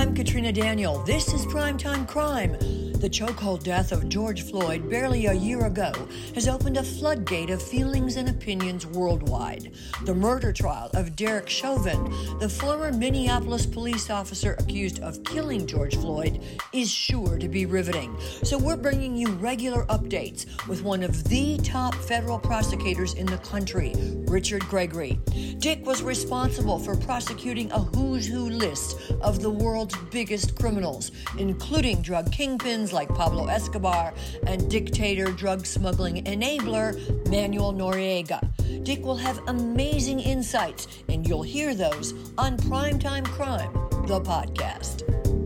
I'm Katrina Daniel. This is Primetime Crime. The chokehold death of George Floyd barely a year ago has opened a floodgate of feelings and opinions worldwide. The murder trial of Derek Chauvin, the former Minneapolis police officer accused of killing George Floyd, is sure to be riveting. So we're bringing you regular updates with one of the top federal prosecutors in the country, Richard Gregorie. Dick was responsible for prosecuting a who's who list of the world's biggest criminals, including drug kingpins like Pablo Escobar and dictator drug smuggling enabler Manuel Noriega. Dick will have amazing insights, and you'll hear those on Primetime Crime, the podcast.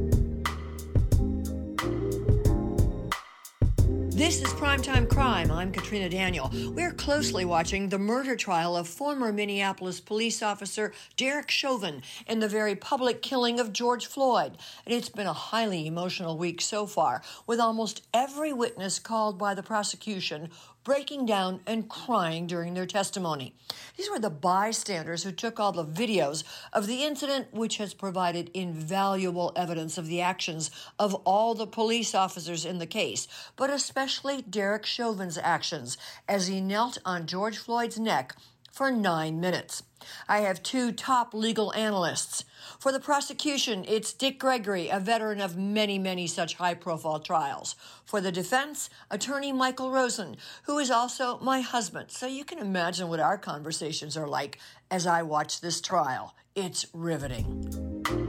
This is Primetime Crime. I'm Katrina Daniel. We're closely watching the murder trial of former Minneapolis police officer Derek Chauvin in the very public killing of George Floyd. And it's been a highly emotional week so far, with almost every witness called by the prosecution breaking down and crying during their testimony. These were the bystanders who took all the videos of the incident, which has provided invaluable evidence of the actions of all the police officers in the case, but especially Derek Chauvin's actions as he knelt on George Floyd's neck for nine minutes. I have two top legal analysts. For the prosecution, it's Dick Gregorie, a veteran of many, many such high profile trials. For the defense, attorney Michael Rosen, who is also my husband. So you can imagine what our conversations are like as I watch this trial. It's riveting.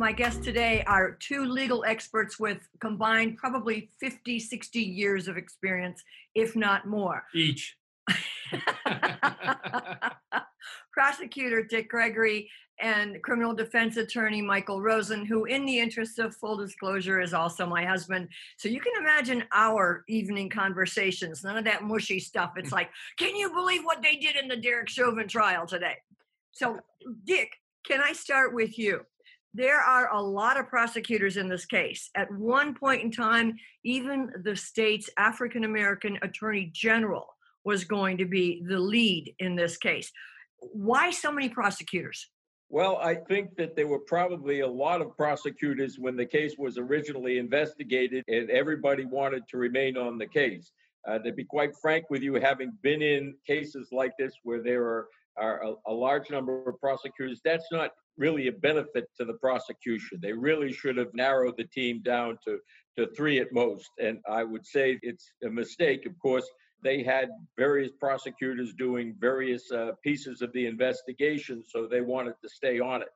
My guests today are two legal experts with combined probably 50, 60 years of experience, if not more. Each. Prosecutor Dick Gregorie and criminal defense attorney Michael Rosen, who, in the interest of full disclosure, is also my husband. So you can imagine our evening conversations, none of that mushy stuff. It's like, can you believe what they did in the Derek Chauvin trial today? So, Dick, can I start with you? There are a lot of prosecutors in this case. At one point in time, even the state's African American attorney general was going to be the lead in this case. Why so many prosecutors? Well, I think that there were probably a lot of prosecutors when the case was originally investigated, and everybody wanted to remain on the case. Uh, to be quite frank with you, having been in cases like this where there are, are a, a large number of prosecutors, that's not really a benefit to the prosecution. They really should have narrowed the team down to, to three at most. And I would say it's a mistake. Of course, they had various prosecutors doing various uh, pieces of the investigation, so they wanted to stay on it.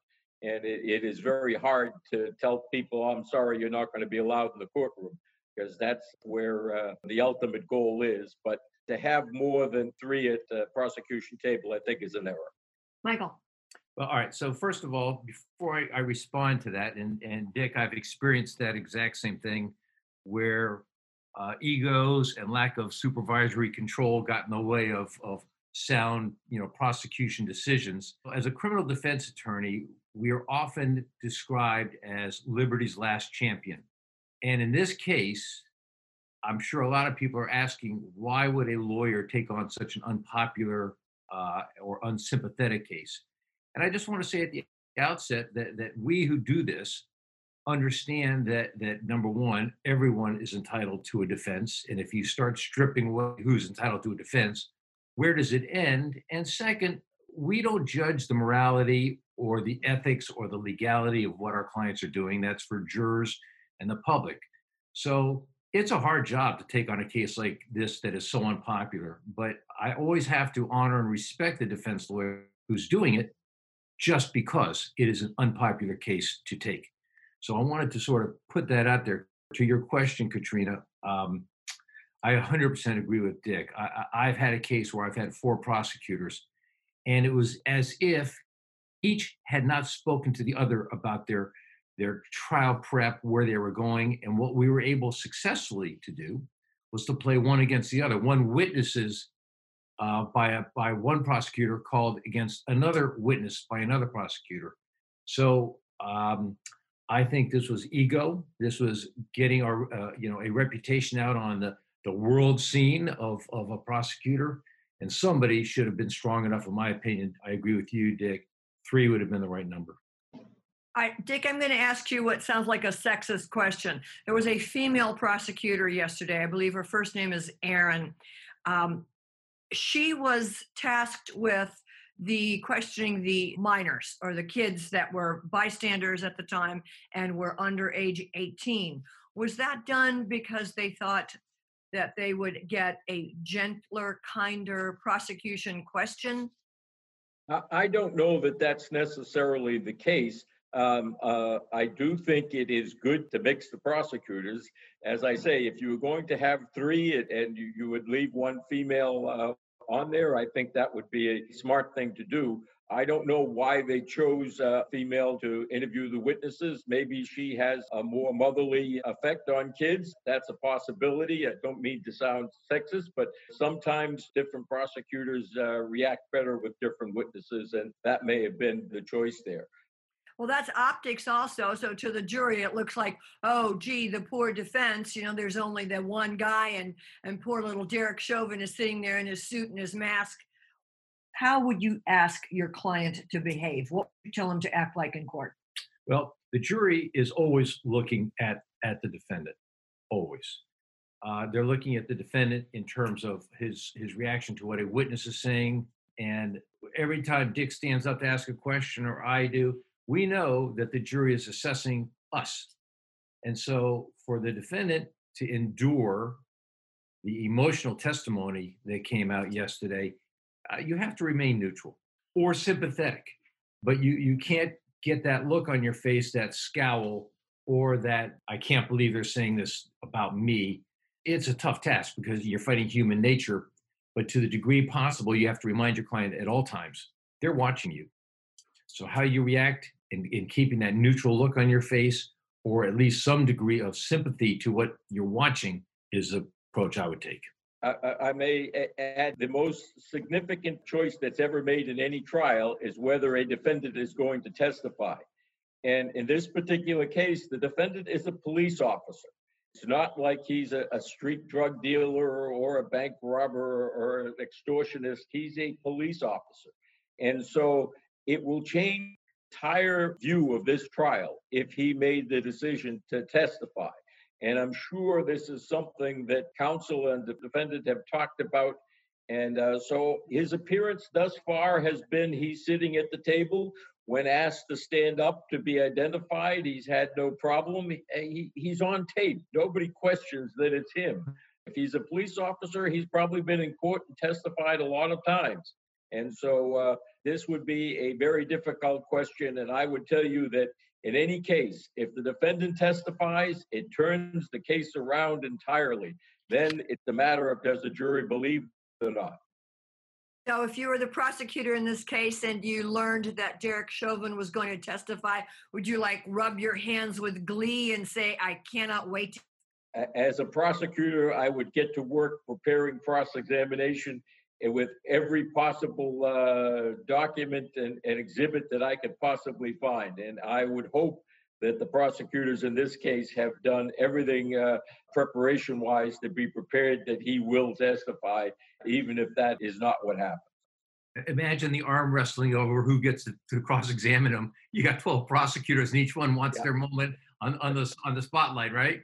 And it, it is very hard to tell people, I'm sorry, you're not going to be allowed in the courtroom, because that's where uh, the ultimate goal is. But to have more than three at the prosecution table, I think, is an error. Michael. Well, all right. So first of all, before I, I, respond to that, and, and Dick, I've experienced that exact same thing where uh, egos and lack of supervisory control got in the way of, of sound, you know, prosecution decisions. As a criminal defense attorney, we are often described as liberty's last champion. And in this case, I'm sure a lot of people are asking, why would a lawyer take on such an unpopular uh, or unsympathetic case? And I just want to say at the outset that, that we who do this understand that that number one, everyone is entitled to a defense. And if you start stripping away who's entitled to a defense, where does it end? And second, we don't judge the morality or the ethics or the legality of what our clients are doing. That's for jurors and the public. So it's a hard job to take on a case like this that is so unpopular. But I always have to honor and respect the defense lawyer who's doing it just because it is an unpopular case to take. So I wanted to sort of put that out there. To your question, Katrina, um, I 100% agree with Dick. I, have had a case where I've had four prosecutors, and it was as if each had not spoken to the other about their their trial prep, where they were going, and what we were able successfully to do was to play one against the other. One witnesses uh, by a, by one prosecutor called against another witness by another prosecutor. So um, I think this was ego. This was getting our uh, you know a reputation out on the the world scene of of a prosecutor, And somebody should have been strong enough, in my opinion. I agree with you, Dick. Three would have been the right number. I, Dick, I'm going to ask you what sounds like a sexist question. There was a female prosecutor yesterday. I believe her first name is Erin. Um, she was tasked with the questioning the minors or the kids that were bystanders at the time and were under age 18. Was that done because they thought that they would get a gentler, kinder prosecution question? I don't know that that's necessarily the case. Um, uh, I do think it is good to mix the prosecutors. As I say, if you were going to have three and you, you would leave one female uh, on there, I think that would be a smart thing to do. I don't know why they chose a female to interview the witnesses. Maybe she has a more motherly effect on kids. That's a possibility. I don't mean to sound sexist, but sometimes different prosecutors uh, react better with different witnesses, and that may have been the choice there. Well, that's optics also. So to the jury, it looks like, oh, gee, the poor defense. You know, there's only the one guy, and and poor little Derek Chauvin is sitting there in his suit and his mask. How would you ask your client to behave? What would you tell him to act like in court? Well, the jury is always looking at at the defendant, always. Uh, they're looking at the defendant in terms of his his reaction to what a witness is saying, and every time Dick stands up to ask a question or I do, we know that the jury is assessing us. And so for the defendant to endure the emotional testimony that came out yesterday, uh, you have to remain neutral or sympathetic. But you, you can't get that look on your face, that scowl, or that I can't believe they're saying this about me. It's a tough task because you're fighting human nature. But to the degree possible, you have to remind your client at all times they're watching you. So, how you react in, in keeping that neutral look on your face, or at least some degree of sympathy to what you're watching, is the approach I would take. I, I, may add the most significant choice that's ever made in any trial is whether a defendant is going to testify. And in this particular case, the defendant is a police officer. It's not like he's a, a street drug dealer or a bank robber or an extortionist. He's a police officer. And so it will change entire view of this trial if he made the decision to testify. And I'm sure this is something that counsel and the defendant have talked about. And uh, so his appearance thus far has been he's sitting at the table. When asked to stand up to be identified, he's had no problem. He, he, he's on tape. Nobody questions that it's him. If he's a police officer, he's probably been in court and testified a lot of times. And so uh, this would be a very difficult question. And I would tell you that in any case, if the defendant testifies, it turns the case around entirely. Then it's a matter of does the jury believe or not. So, if you were the prosecutor in this case and you learned that Derek Chauvin was going to testify, would you like rub your hands with glee and say, I cannot wait? As a prosecutor, I would get to work preparing cross examination with every possible uh, document and, and, exhibit that I could possibly find. And I would hope that the prosecutors in this case have done everything uh, preparation wise to be prepared that he will testify, even if that is not what happened. Imagine the arm wrestling over who gets to, to cross examine him. You got 12 prosecutors, and each one wants yeah. their moment on, on, the, on the spotlight, right?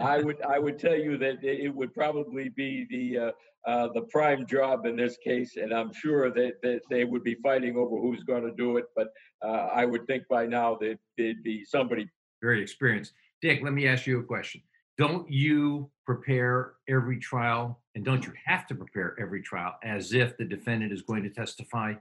I would I would tell you that it would probably be the uh, uh, the prime job in this case, and I'm sure that, that they would be fighting over who's going to do it. But uh, I would think by now that there'd be somebody very experienced. Dick, let me ask you a question. Don't you prepare every trial, and don't you have to prepare every trial as if the defendant is going to testify?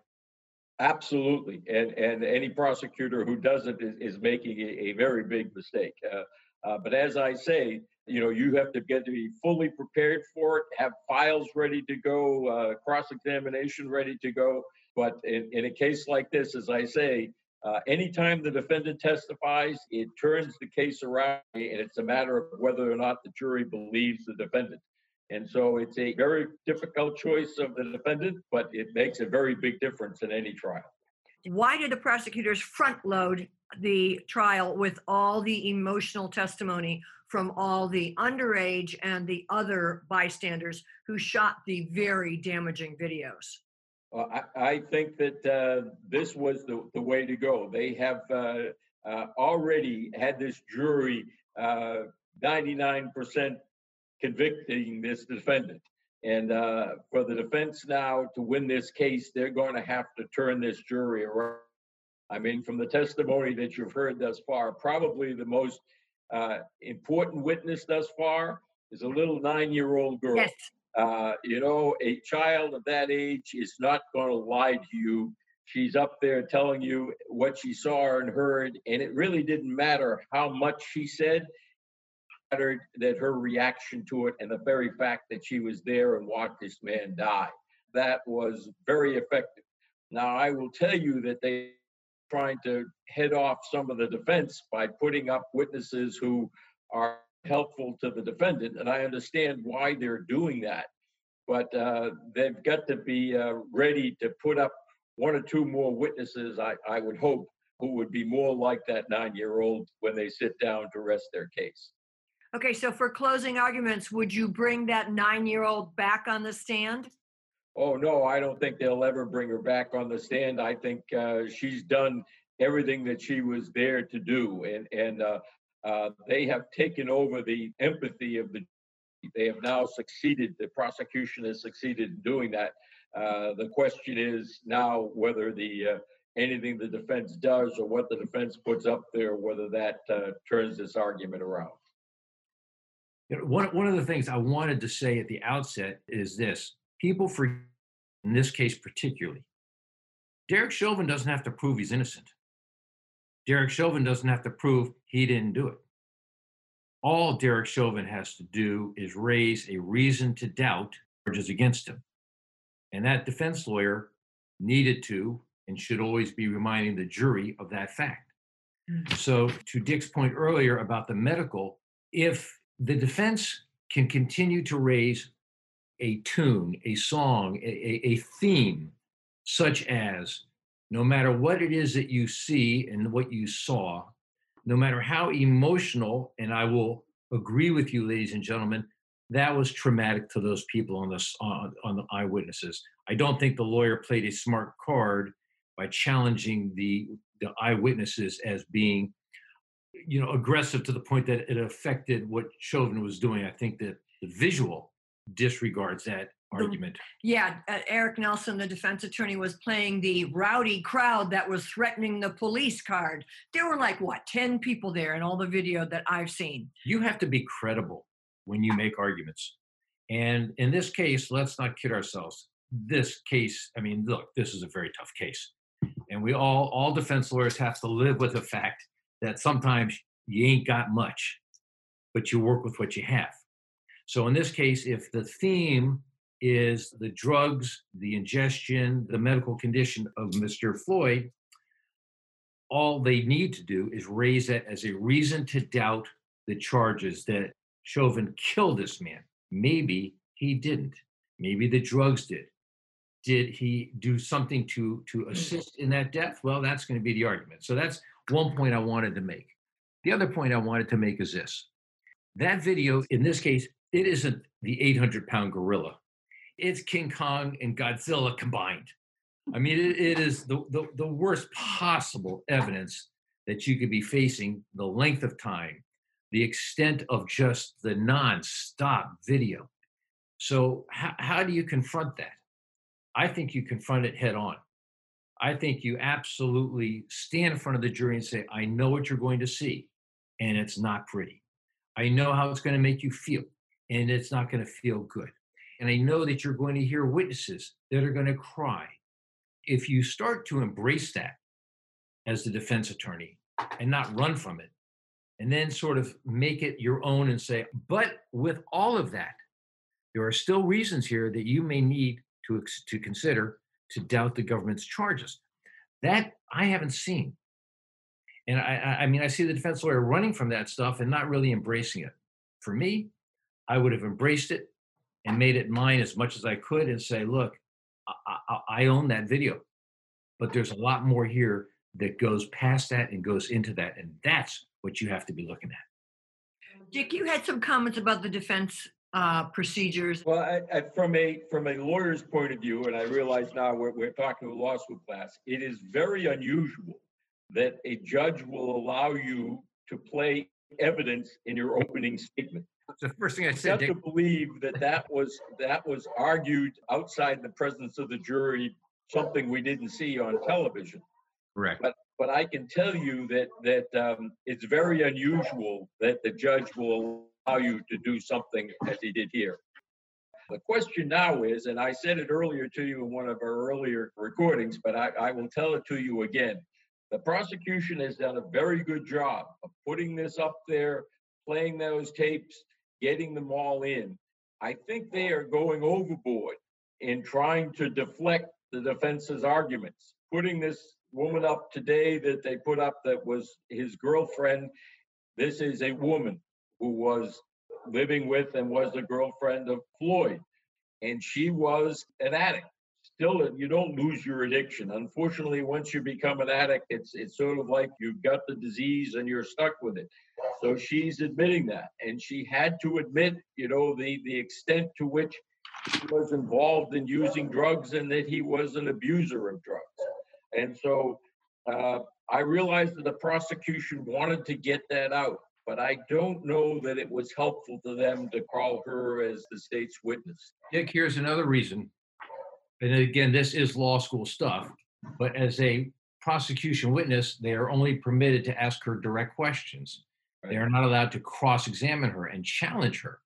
Absolutely, and and any prosecutor who doesn't is, is making a, a, very big mistake. Uh, uh, but as I say, you know, you have to get to be fully prepared for it, have files ready to go, uh, cross-examination ready to go. But in, in, a case like this, as I say, uh, anytime the defendant testifies, it turns the case around, and it's a matter of whether or not the jury believes the defendant. And so it's a very difficult choice of the defendant, but it makes a very big difference in any trial. Why did the prosecutors front load the trial with all the emotional testimony from all the underage and the other bystanders who shot the very damaging videos? Well, I, I think that uh, this was the, the way to go. They have uh, uh, already had this jury 99% uh, convicting this defendant. And uh, for the defense now to win this case, they're going to have to turn this jury around. I mean, from the testimony that you've heard thus far, probably the most uh, important witness thus far is a little nine year old girl. Yes. Uh, you know, a child of that age is not going to lie to you. She's up there telling you what she saw and heard, and it really didn't matter how much she said mattered that her reaction to it and the very fact that she was there and watched this man die. That was very effective. Now, I will tell you that they trying to head off some of the defense by putting up witnesses who are helpful to the defendant. And I understand why they're doing that. But uh, they've got to be uh, ready to put up one or two more witnesses, I, I would hope, who would be more like that nine year old when they sit down to rest their case. Okay, so for closing arguments, would you bring that nine year old back on the stand? Oh, no, I don't think they'll ever bring her back on the stand. I think uh, she's done everything that she was there to do. And, and uh, uh, they have taken over the empathy of the. They have now succeeded. The prosecution has succeeded in doing that. Uh, the question is now whether the uh, anything the defense does or what the defense puts up there, whether that uh, turns this argument around. One, one of the things I wanted to say at the outset is this people forget, in this case particularly, Derek Chauvin doesn't have to prove he's innocent. Derek Chauvin doesn't have to prove he didn't do it. All Derek Chauvin has to do is raise a reason to doubt charges against him. And that defense lawyer needed to and should always be reminding the jury of that fact. Mm. So, to Dick's point earlier about the medical, if the defense can continue to raise a tune, a song, a, a, theme, such as no matter what it is that you see and what you saw, no matter how emotional, and I will agree with you, ladies and gentlemen, that was traumatic to those people on the on, on the eyewitnesses. I don't think the lawyer played a smart card by challenging the the eyewitnesses as being you know, aggressive to the point that it affected what Chauvin was doing. I think that the visual disregards that argument. Yeah, uh, Eric Nelson, the defense attorney, was playing the rowdy crowd that was threatening the police card. There were like, what, 10 people there in all the video that I've seen. You have to be credible when you make arguments. And in this case, let's not kid ourselves. This case, I mean, look, this is a very tough case. And we all, all defense lawyers have to live with the fact that sometimes you ain't got much, but you work with what you have. So in this case, if the theme is the drugs, the ingestion, the medical condition of Mr. Floyd, all they need to do is raise that as a reason to doubt the charges that Chauvin killed this man. Maybe he didn't. Maybe the drugs did. Did he do something to to mm. assist in that death? Well, that's going to be the argument. So that's one point I wanted to make. The other point I wanted to make is this that video, in this case, it isn't the 800 pound gorilla, it's King Kong and Godzilla combined. I mean, it, it is the, the, the worst possible evidence that you could be facing the length of time, the extent of just the non-stop video. So, how, how do you confront that? I think you confront it head on. I think you absolutely stand in front of the jury and say, I know what you're going to see, and it's not pretty. I know how it's going to make you feel, and it's not going to feel good. And I know that you're going to hear witnesses that are going to cry. If you start to embrace that as the defense attorney and not run from it, and then sort of make it your own and say, but with all of that, there are still reasons here that you may need to, to consider to doubt the government's charges. That I haven't seen. And I, I mean, I see the defense lawyer running from that stuff and not really embracing it. For me, I would have embraced it and made it mine as much as I could and say, look, I, I, I own that video, but there's a lot more here that goes past that and goes into that. And that's what you have to be looking at. Dick, you had some comments about the defense uh, procedures. Well, I, I, from a from a lawyer's point of view, and I realize now we're, we're talking to a law school class, it is very unusual that a judge will allow you to play evidence in your opening statement. The first thing I said. Got to believe that that was that was argued outside the presence of the jury, something we didn't see on television. Correct. But but I can tell you that that um, it's very unusual that the judge will allow you to do something as he did here. The question now is, and I said it earlier to you in one of our earlier recordings, but I, I will tell it to you again. The prosecution has done a very good job of putting this up there, playing those tapes, getting them all in. I think they are going overboard in trying to deflect the defense's arguments. Putting this woman up today that they put up that was his girlfriend, this is a woman who was living with and was the girlfriend of Floyd. And she was an addict still you don't lose your addiction. Unfortunately, once you become an addict, it's it's sort of like you've got the disease and you're stuck with it. So she's admitting that, and she had to admit, you know, the the extent to which he was involved in using drugs and that he was an abuser of drugs. And so uh, I realized that the prosecution wanted to get that out, but I don't know that it was helpful to them to call her as the state's witness. Dick, here's another reason and again, this is law school stuff, but as a prosecution witness, they are only permitted to ask her direct questions. They are not allowed to cross examine her and challenge her.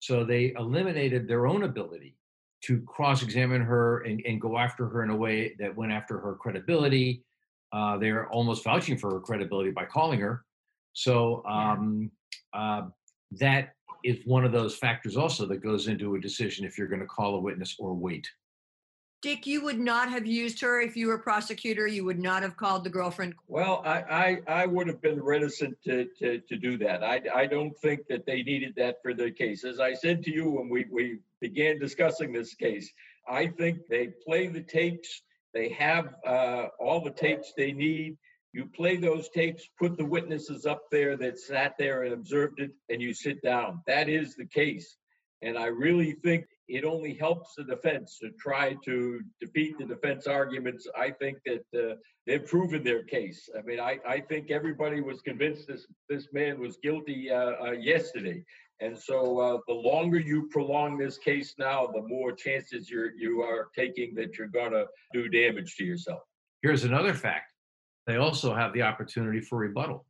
So they eliminated their own ability to cross examine her and, and, go after her in a way that went after her credibility. Uh, they're almost vouching for her credibility by calling her. So um, uh, that is one of those factors also that goes into a decision if you're going to call a witness or wait. Dick, you would not have used her if you were prosecutor. You would not have called the girlfriend. Well, I I, I would have been reticent to, to to do that. I I don't think that they needed that for their case. As I said to you when we we began discussing this case, I think they play the tapes. They have uh, all the tapes they need. You play those tapes, put the witnesses up there that sat there and observed it, and you sit down. That is the case. And I really think it only helps the defense to try to defeat the defense arguments. I think that uh, they've proven their case. I mean, I, I think everybody was convinced this this man was guilty uh, uh, yesterday, and so uh, the longer you prolong this case now, the more chances you're you are taking that you're gonna do damage to yourself. Here's another fact: they also have the opportunity for rebuttal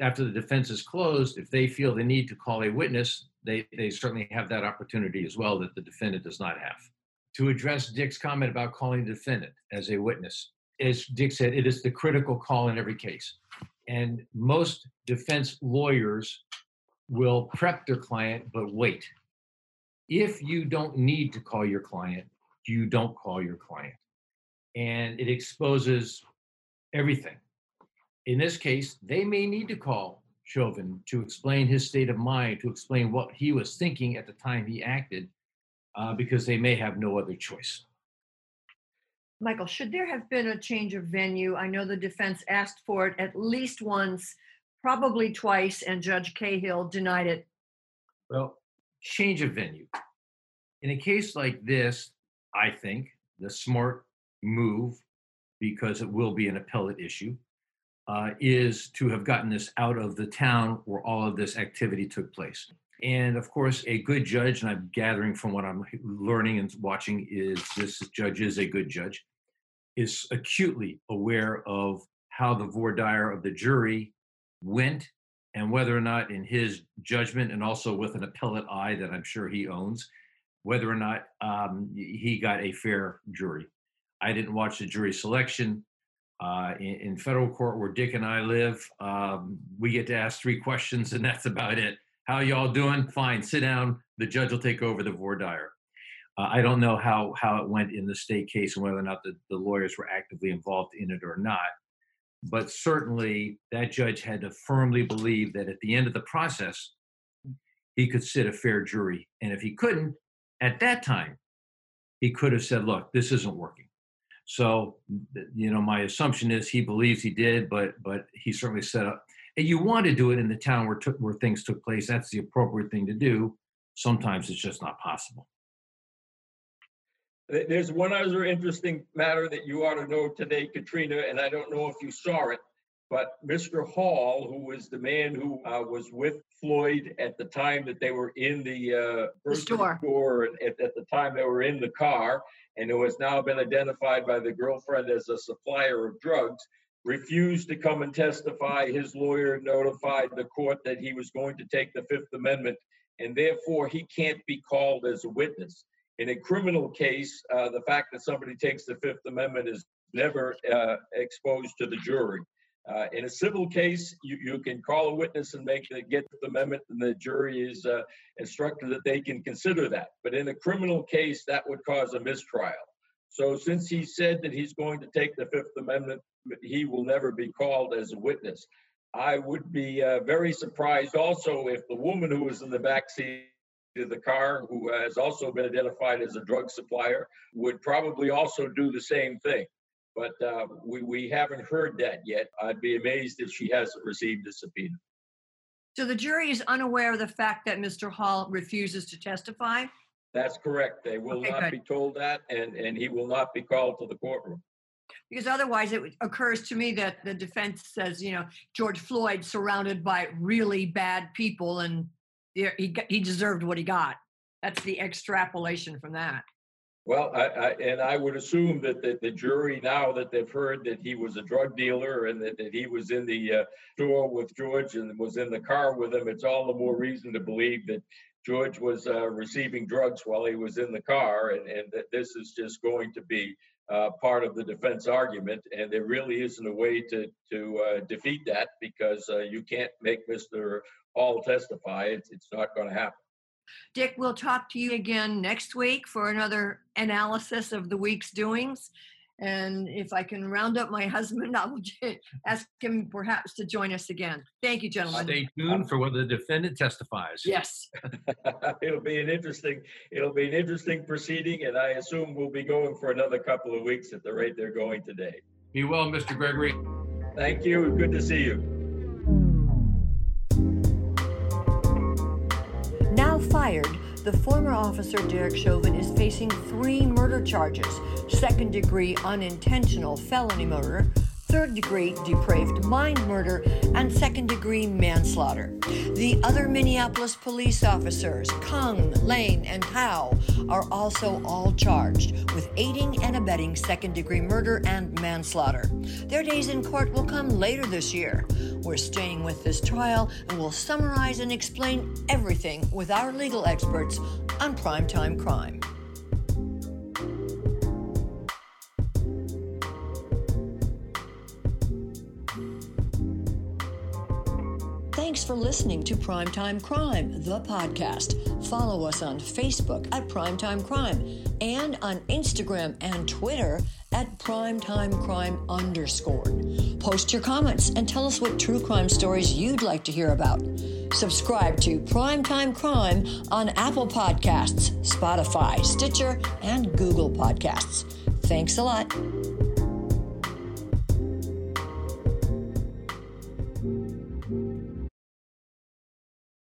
after the defense is closed. If they feel the need to call a witness, they, they certainly have that opportunity as well that the defendant does not have. To address Dick's comment about calling the defendant as a witness, as Dick said, it is the critical call in every case. And most defense lawyers will prep their client, but wait. If you don't need to call your client, you don't call your client. And it exposes everything. In this case, they may need to call Chauvin to explain his state of mind, to explain what he was thinking at the time he acted, uh, because they may have no other choice. Michael, should there have been a change of venue? I know the defense asked for it at least once, probably twice, and Judge Cahill denied it. Well, change of venue. In a case like this, I think the smart move, because it will be an appellate issue, uh, is to have gotten this out of the town where all of this activity took place. And of course, a good judge, and I'm gathering from what I'm learning and watching, is this judge is a good judge, is acutely aware of how the voir dire of the jury went and whether or not, in his judgment, and also with an appellate eye that I'm sure he owns, whether or not um, he got a fair jury. I didn't watch the jury selection. Uh, in, in, federal court where Dick and I live, um, we get to ask three questions, and that's about it. How y'all doing? Fine. Sit down. The judge will take over the voir dire. Uh, I don't know how how it went in the state case and whether or not the, the lawyers were actively involved in it or not. But certainly, that judge had to firmly believe that at the end of the process, he could sit a fair jury. And if he couldn't, at that time, he could have said, "Look, this isn't working." So, you know, my assumption is he believes he did, but but he certainly set up. And you want to do it in the town where took, where things took place. That's the appropriate thing to do. Sometimes it's just not possible. There's one other interesting matter that you ought to know today, Katrina, and I don't know if you saw it, but Mr. Hall, who was the man who uh, was with Floyd at the time that they were in the, uh, the store, store at, at the time they were in the car, and who has now been identified by the girlfriend as a supplier of drugs, refused to come and testify. His lawyer notified the court that he was going to take the Fifth Amendment, and therefore he can't be called as a witness. In a criminal case, uh, the fact that somebody takes the Fifth Amendment is never uh, exposed to the jury. Uh, in a civil case, you, you can call a witness and make the get the amendment, and the jury is uh, instructed that they can consider that. But in a criminal case, that would cause a mistrial. So, since he said that he's going to take the Fifth Amendment, he will never be called as a witness. I would be uh, very surprised also if the woman who was in the back seat of the car, who has also been identified as a drug supplier, would probably also do the same thing but uh, we, we haven't heard that yet. I'd be amazed if she hasn't received a subpoena. So the jury is unaware of the fact that Mr. Hall refuses to testify? That's correct. They will okay, not good. be told that, and, and he will not be called to the courtroom. Because otherwise, it occurs to me that the defense says, you know, George Floyd surrounded by really bad people, and he he deserved what he got. That's the extrapolation from that. Well, I, I, and I would assume that the, the jury now that they've heard that he was a drug dealer and that, that he was in the uh, store with George and was in the car with him, it's all the more reason to believe that George was uh, receiving drugs while he was in the car, and, and that this is just going to be uh, part of the defense argument. And there really isn't a way to to uh, defeat that because uh, you can't make Mr. Hall testify. It's, it's not going to happen. Dick, we'll talk to you again next week for another analysis of the week's doings. And if I can round up my husband, I will ask him perhaps to join us again. Thank you, gentlemen. Stay tuned for whether the defendant testifies. Yes. it'll be an interesting, it'll be an interesting proceeding, and I assume we'll be going for another couple of weeks at the rate they're going today. Be well, Mr. Gregorie. Thank you. Good to see you. Fired, the former officer Derek Chauvin is facing three murder charges second degree unintentional felony murder, third degree depraved mind murder, and second degree manslaughter. The other Minneapolis police officers, Kueng, Lane, and Thao, are also all charged with aiding and abetting second degree murder and manslaughter. Their days in court will come later this year. We're staying with this trial and we'll summarize and explain everything with our legal experts on Primetime Crime. For listening to Primetime Crime, the podcast. Follow us on Facebook at Primetime Crime and on Instagram and Twitter at Primetime Crime underscore. Post your comments and tell us what true crime stories you'd like to hear about. Subscribe to Primetime Crime on Apple Podcasts, Spotify, Stitcher, and Google Podcasts. Thanks a lot.